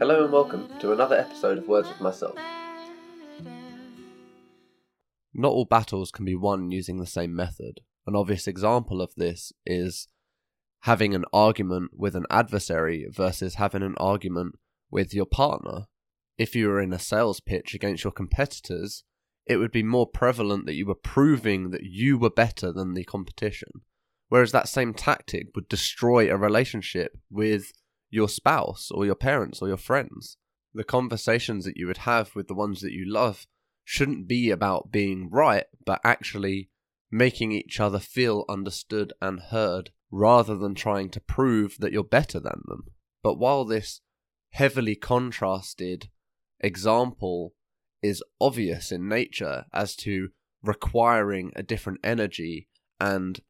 Hello and welcome to another episode of Words with Myself. Not all battles can be won using the same method. An obvious example of this is having an argument with an adversary versus having an argument with your partner. If you were in a sales pitch against your competitors, it would be more prevalent that you were proving that you were better than the competition. Whereas that same tactic would destroy a relationship with your spouse or your parents or your friends. The conversations that you would have with the ones that you love shouldn't be about being right, but actually making each other feel understood and heard rather than trying to prove that you're better than them. But while this heavily contrasted example is obvious in nature as to requiring a different energy and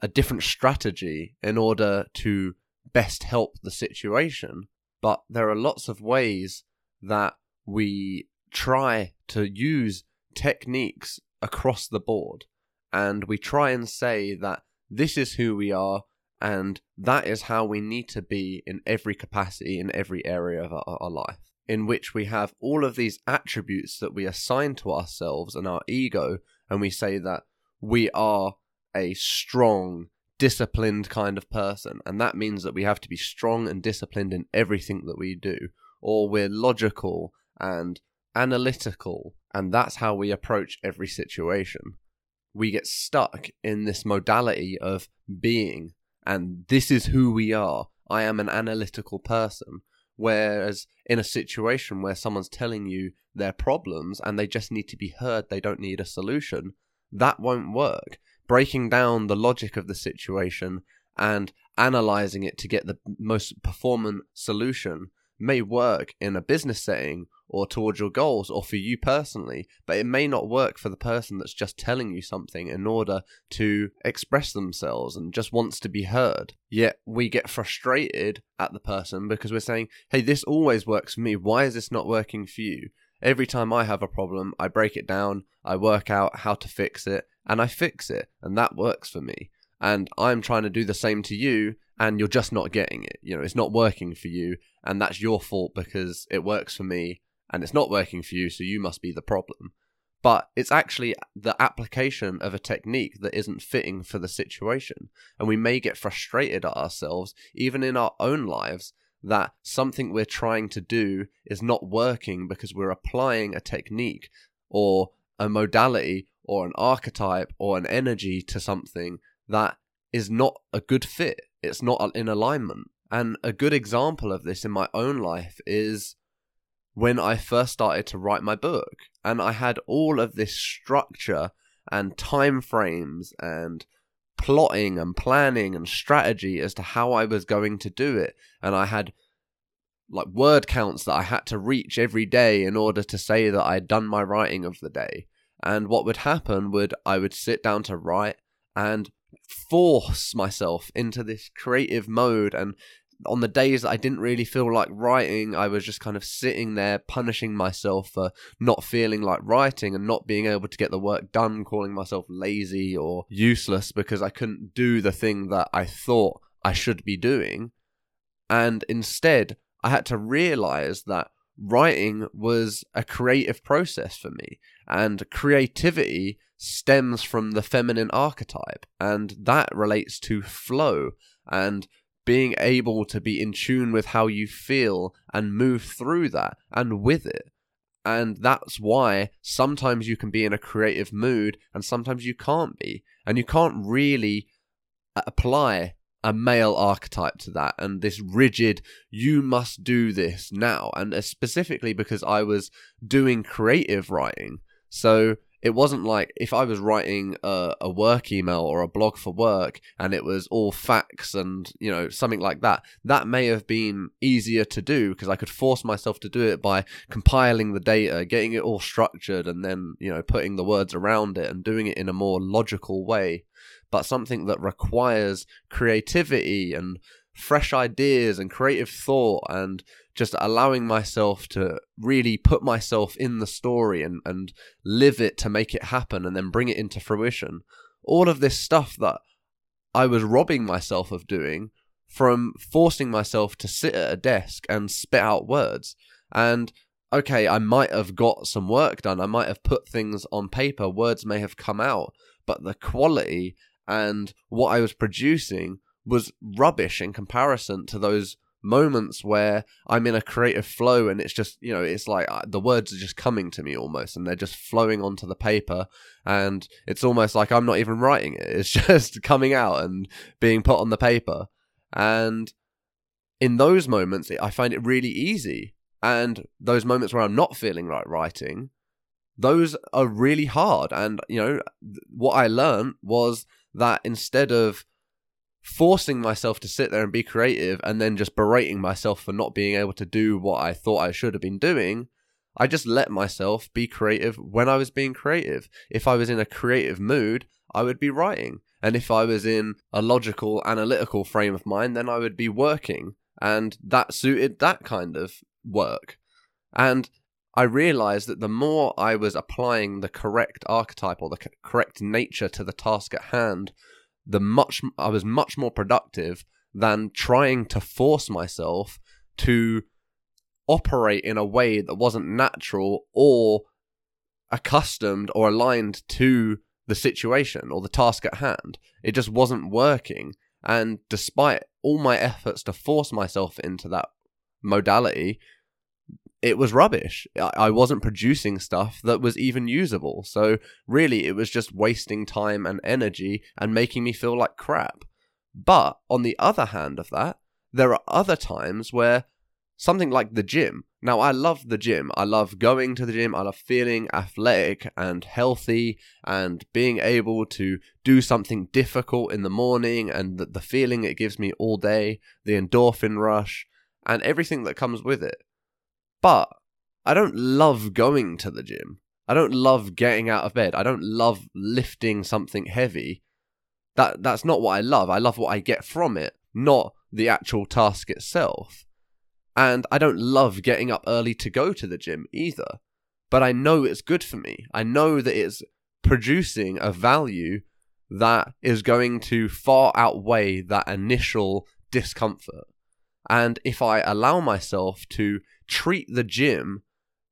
a different strategy in order to best help the situation. But there are lots of ways that we try to use techniques across the board. And we try and say that this is who we are and that is how we need to be in every capacity, in every area of our, our life. In which we have all of these attributes that we assign to ourselves and our ego, and we say that we are a strong, disciplined kind of person. And that means that we have to be strong and disciplined in everything that we do, or we're logical and analytical. And that's how we approach every situation. We get stuck in this modality of being, and this is who we are. I am an analytical person. Whereas in a situation where someone's telling you their problems and they just need to be heard, they don't need a solution, that won't work breaking down the logic of the situation and analyzing it to get the most performant solution may work in a business setting or towards your goals or for you personally, but it may not work for the person that's just telling you something in order to express themselves and just wants to be heard. Yet we get frustrated at the person because we're saying, hey, this always works for me. Why is this not working for you? Every time I have a problem, I break it down, I work out how to fix it, and I fix it, and that works for me. And I'm trying to do the same to you, and you're just not getting it. You know, it's not working for you, and that's your fault because it works for me, and it's not working for you, so you must be the problem. But it's actually the application of a technique that isn't fitting for the situation. And we may get frustrated at ourselves, even in our own lives, that something we're trying to do is not working because we're applying a technique or a modality or an archetype or an energy to something that is not a good fit. It's not in alignment. And a good example of this in my own life is when I first started to write my book. And I had all of this structure and time frames and plotting and planning and strategy as to how I was going to do it. And I had like word counts that I had to reach every day in order to say that I'd done my writing of the day. And what would happen would I would sit down to write and force myself into this creative mode and on the days that I didn't really feel like writing, I was just kind of sitting there punishing myself for not feeling like writing and not being able to get the work done, calling myself lazy or useless because I couldn't do the thing that I thought I should be doing. And instead, I had to realize that writing was a creative process for me, and creativity stems from the feminine archetype, and that relates to flow and being able to be in tune with how you feel and move through that and with it. And that's why sometimes you can be in a creative mood and sometimes you can't be. And you can't really apply a male archetype to that and this rigid you must do this now and uh, specifically because I was doing creative writing. So it wasn't like if I was writing a, a, work email or a blog for work and it was all facts and you know something like that that may have been easier to do because I could force myself to do it by compiling the data getting it all structured and then you know putting the words around it and doing it in a more logical way. But something that requires creativity and fresh ideas and creative thought and just allowing myself to really put myself in the story and, and live it to make it happen and then bring it into fruition. All of this stuff that I was robbing myself of doing from forcing myself to sit at a desk and spit out words. And okay, I might have got some work done, I might have put things on paper, words may have come out, but the quality and what I was producing was rubbish in comparison to those moments where I'm in a creative flow and it's just, you know, it's like uh, the words are just coming to me almost and they're just flowing onto the paper and it's almost like I'm not even writing it. It's just coming out and being put on the paper. And in those moments, I find it really easy. And those moments where I'm not feeling like writing, those are really hard. And, you know, what I learned was that instead of forcing myself to sit there and be creative and then just berating myself for not being able to do what I thought I should have been doing, I just let myself be creative when I was being creative. If I was in a creative mood, I would be writing. And if I was in a logical, analytical frame of mind, then I would be working. And that suited that kind of work. And I realized that the more I was applying the correct archetype or the correct nature to the task at hand, the much I was much more productive than trying to force myself to operate in a way that wasn't natural or accustomed or aligned to the situation or the task at hand. It just wasn't working. And despite all my efforts to force myself into that modality, it was rubbish. I wasn't producing stuff that was even usable. So really, it was just wasting time and energy and making me feel like crap. But on the other hand of that, there are other times where something like the gym. Now, I love the gym. I love going to the gym. I love feeling athletic and healthy and being able to do something difficult in the morning and the, the feeling it gives me all day, the endorphin rush, and everything that comes with it. But I don't love going to the gym. I don't love getting out of bed. I don't love lifting something heavy. That that's not what I love. I love what I get from it, not the actual task itself. And I don't love getting up early to go to the gym either. But I know it's good for me. I know that it's producing a value that is going to far outweigh that initial discomfort. And if I allow myself to treat the gym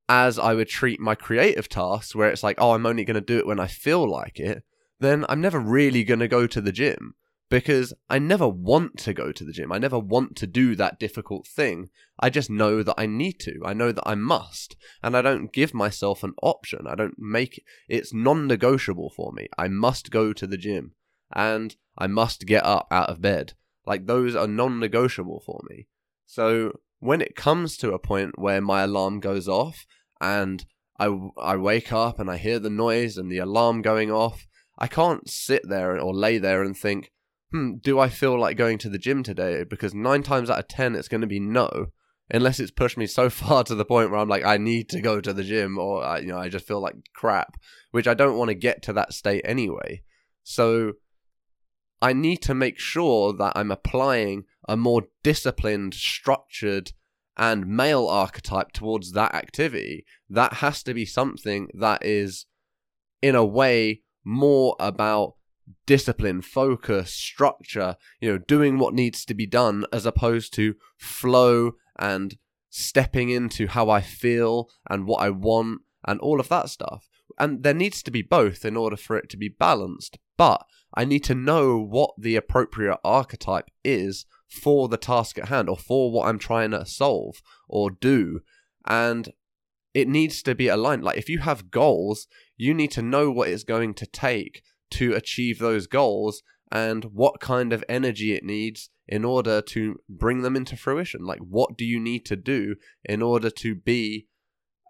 as I would treat my creative tasks, where it's like, oh, I'm only going to do it when I feel like it, then I'm never really going to go to the gym because I never want to go to the gym. I never want to do that difficult thing. I just know that I need to. I know that I must. And I don't give myself an option. I don't make it. It's non negotiable for me. I must go to the gym and I must get up out of bed. Like those are non negotiable for me. So when it comes to a point where my alarm goes off and I, I wake up and I hear the noise and the alarm going off, I can't sit there or lay there and think, hmm, do I feel like going to the gym today? Because nine times out of ten, it's going to be no, unless it's pushed me so far to the point where I'm like, I need to go to the gym, or I, you know, I just feel like crap, which I don't want to get to that state anyway. So I need to make sure that I'm applying a more disciplined, structured, and male archetype towards that activity. That has to be something that is, in a way, more about discipline, focus, structure, you know, doing what needs to be done as opposed to flow and stepping into how I feel and what I want and all of that stuff. And there needs to be both in order for it to be balanced. But I need to know what the appropriate archetype is for the task at hand or for what I'm trying to solve or do. And it needs to be aligned. Like if you have goals, you need to know what it's going to take to achieve those goals and what kind of energy it needs in order to bring them into fruition. Like, what do you need to do in order to be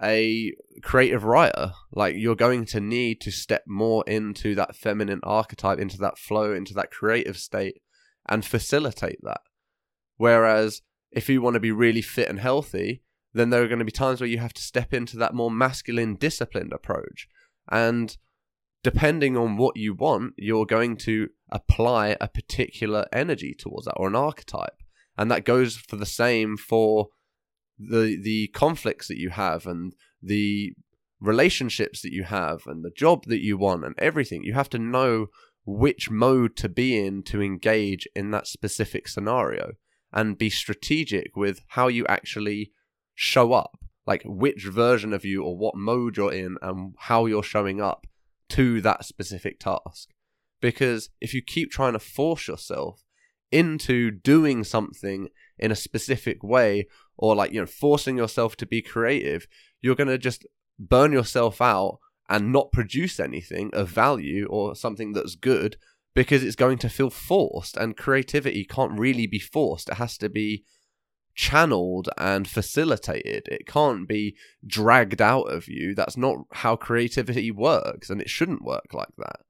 a creative writer? Like, you're going to need to step more into that feminine archetype, into that flow, into that creative state, and facilitate that. Whereas, if you want to be really fit and healthy, then there are going to be times where you have to step into that more masculine, disciplined approach. And depending on what you want, you're going to apply a particular energy towards that or an archetype. And that goes for the same for the the conflicts that you have and the relationships that you have and the job that you want and everything. You have to know which mode to be in to engage in that specific scenario and be strategic with how you actually show up like which version of you or what mode you're in and how you're showing up to that specific task because if you keep trying to force yourself into doing something in a specific way or like you know forcing yourself to be creative you're going to just burn yourself out and not produce anything of value or something that's good because it's going to feel forced and creativity can't really be forced. It has to be channeled and facilitated. It can't be dragged out of you. That's not how creativity works and it shouldn't work like that.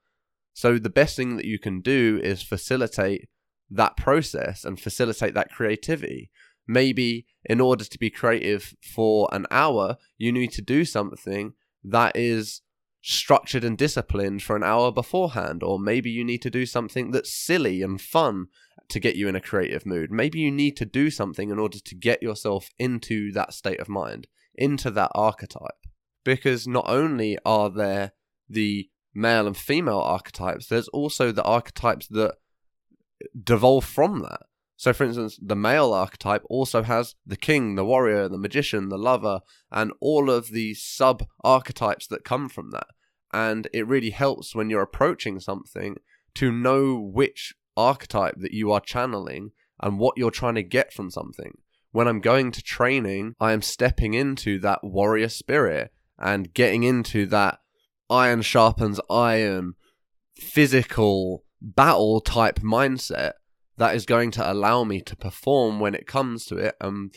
So the best thing that you can do is facilitate that process and facilitate that creativity maybe in order to be creative for an hour you need to do something that is structured and disciplined for an hour beforehand, or maybe you need to do something that's silly and fun to get you in a creative mood. Maybe you need to do something in order to get yourself into that state of mind, into that archetype. Because not only are there the male and female archetypes, there's also the archetypes that devolve from that. So, for instance, the male archetype also has the king, the warrior, the magician, the lover, and all of the sub archetypes that come from that. And it really helps when you're approaching something to know which archetype that you are channeling and what you're trying to get from something. When I'm going to training, I am stepping into that warrior spirit and getting into that iron sharpens iron physical battle type mindset that is going to allow me to perform when it comes to it um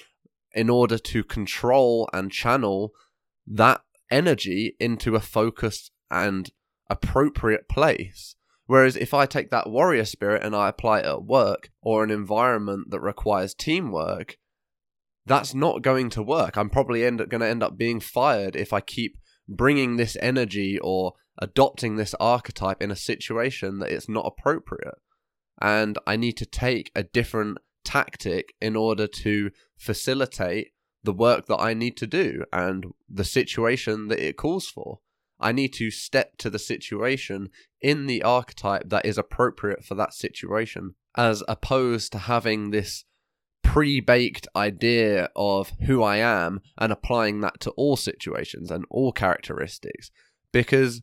in order to control and channel that energy into a focused and appropriate place. Whereas if i take that warrior spirit and i apply it at work or an environment that requires teamwork that's not going to work. I'm probably end going to end up being fired if i keep bringing this energy or adopting this archetype in a situation that it's not appropriate and I need to take a different tactic in order to facilitate the work that I need to do and the situation that it calls for. I need to step to the situation in the archetype that is appropriate for that situation, as opposed to having this pre baked idea of who I am and applying that to all situations and all characteristics. Because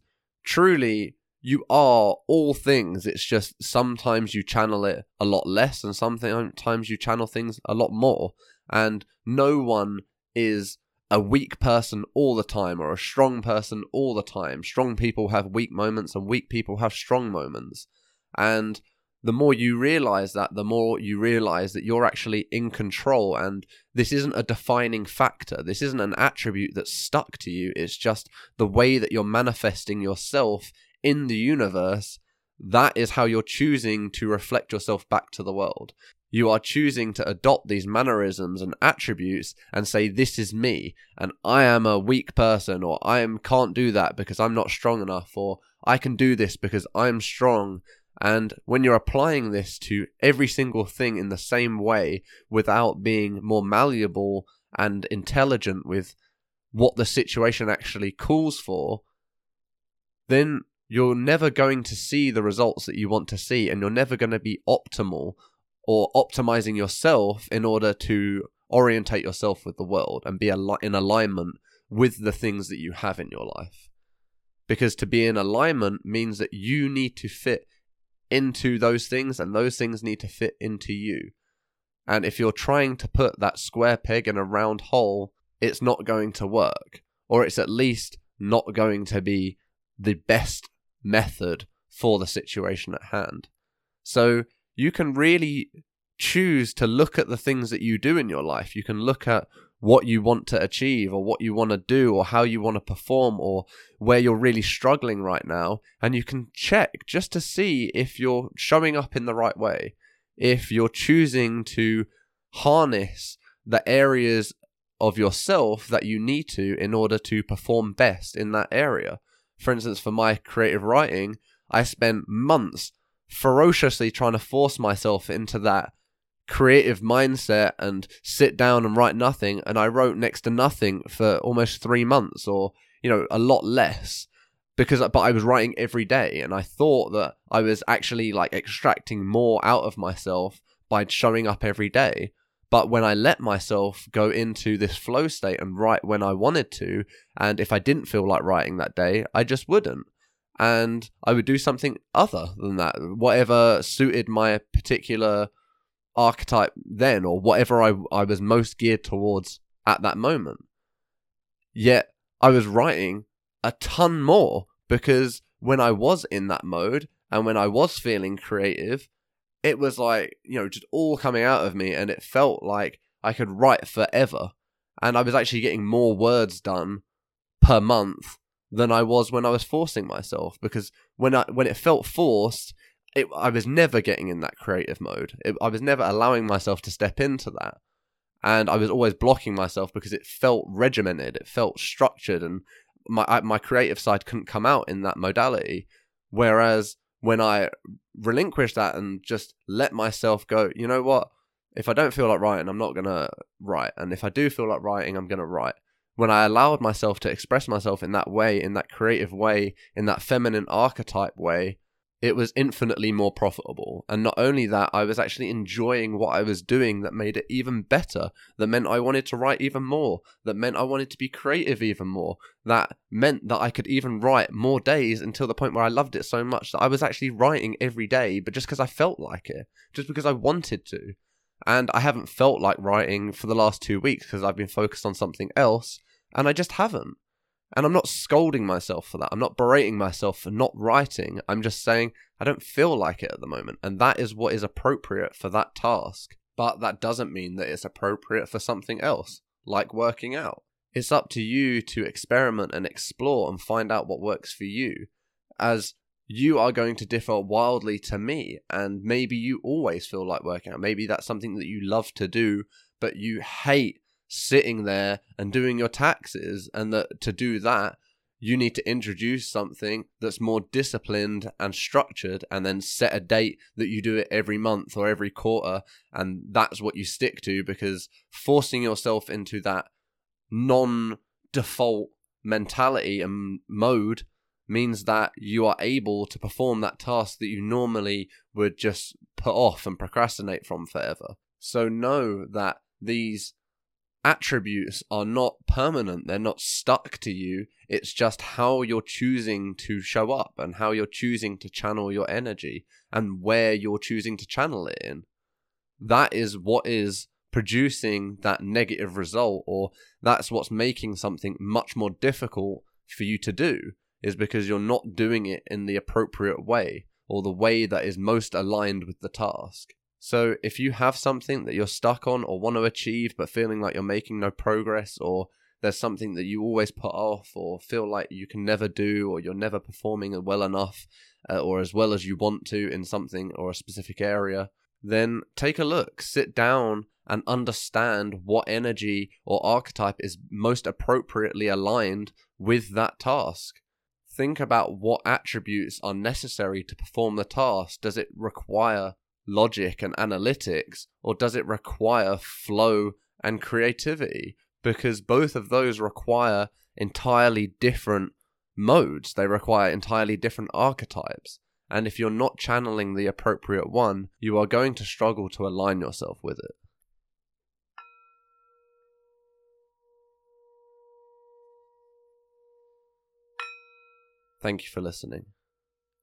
truly, you are all things. It's just sometimes you channel it a lot less, and sometimes you channel things a lot more. And no one is a weak person all the time or a strong person all the time. Strong people have weak moments, and weak people have strong moments. And the more you realize that, the more you realize that you're actually in control. And this isn't a defining factor. This isn't an attribute that's stuck to you. It's just the way that you're manifesting yourself in the universe, that is how you're choosing to reflect yourself back to the world. You are choosing to adopt these mannerisms and attributes and say, This is me, and I am a weak person, or I am, can't do that because I'm not strong enough, or I can do this because I'm strong. And when you're applying this to every single thing in the same way without being more malleable and intelligent with what the situation actually calls for, then you're never going to see the results that you want to see and you're never going to be optimal or optimizing yourself in order to orientate yourself with the world and be in alignment with the things that you have in your life. Because to be in alignment means that you need to fit into those things and those things need to fit into you. And if you're trying to put that square peg in a round hole, it's not going to work. Or it's at least not going to be the best method for the situation at hand. So you can really choose to look at the things that you do in your life. You can look at what you want to achieve or what you want to do or how you want to perform or where you're really struggling right now. And you can check just to see if you're showing up in the right way, if you're choosing to harness the areas of yourself that you need to in order to perform best in that area for instance, for my creative writing, I spent months ferociously trying to force myself into that creative mindset and sit down and write nothing. And I wrote next to nothing for almost three months or, you know, a lot less. because but I was writing every day and I thought that I was actually like extracting more out of myself by showing up every day. But when I let myself go into this flow state and write when I wanted to, and if I didn't feel like writing that day, I just wouldn't. And I would do something other than that, whatever suited my particular archetype then, or whatever I, I was most geared towards at that moment. Yet I was writing a ton more because when I was in that mode and when I was feeling creative, it was like, you know, just all coming out of me and it felt like I could write forever. And I was actually getting more words done per month than I was when I was forcing myself because when I when it felt forced, it, I was never getting in that creative mode. It, I was never allowing myself to step into that. And I was always blocking myself because it felt regimented, it felt structured, and my my creative side couldn't come out in that modality. Whereas when I relinquished that and just let myself go, you know what? If I don't feel like writing, I'm not gonna write, and if I do feel like writing, I'm gonna write. When I allowed myself to express myself in that way, in that creative way, in that feminine archetype way, it was infinitely more profitable. And not only that, I was actually enjoying what I was doing that made it even better. That meant I wanted to write even more. That meant I wanted to be creative even more. That meant that I could even write more days until the point where I loved it so much that I was actually writing every day, but just because I felt like it, just because I wanted to. And I haven't felt like writing for the last two weeks because I've been focused on something else, and I just haven't. And I'm not scolding myself for that. I'm not berating myself for not writing. I'm just saying I don't feel like it at the moment. And that is what is appropriate for that task. But that doesn't mean that it's appropriate for something else, like working out. It's up to you to experiment and explore and find out what works for you, as you are going to differ wildly to me. And maybe you always feel like working out. Maybe that's something that you love to do, but you hate sitting there and doing your taxes and that to do that you need to introduce something that's more disciplined and structured and then set a date that you do it every month or every quarter and that's what you stick to because forcing yourself into that non default mentality and mode means that you are able to perform that task that you normally would just put off and procrastinate from forever. So know that these attributes are not permanent, they're not stuck to you. It's just how you're choosing to show up and how you're choosing to channel your energy and where you're choosing to channel it in. That is what is producing that negative result, or that's what's making something much more difficult for you to do, is because you're not doing it in the appropriate way or the way that is most aligned with the task. So if you have something that you're stuck on or want to achieve but feeling like you're making no progress or there's something that you always put off or feel like you can never do or you're never performing well enough uh, or as well as you want to in something or a specific area, then take a look, sit down and understand what energy or archetype is most appropriately aligned with that task. Think about what attributes are necessary to perform the task. Does it require logic and analytics, or does it require flow and creativity? Because both of those require entirely different modes, they require entirely different archetypes. And if you're not channeling the appropriate one, you are going to struggle to align yourself with it. Thank you for listening.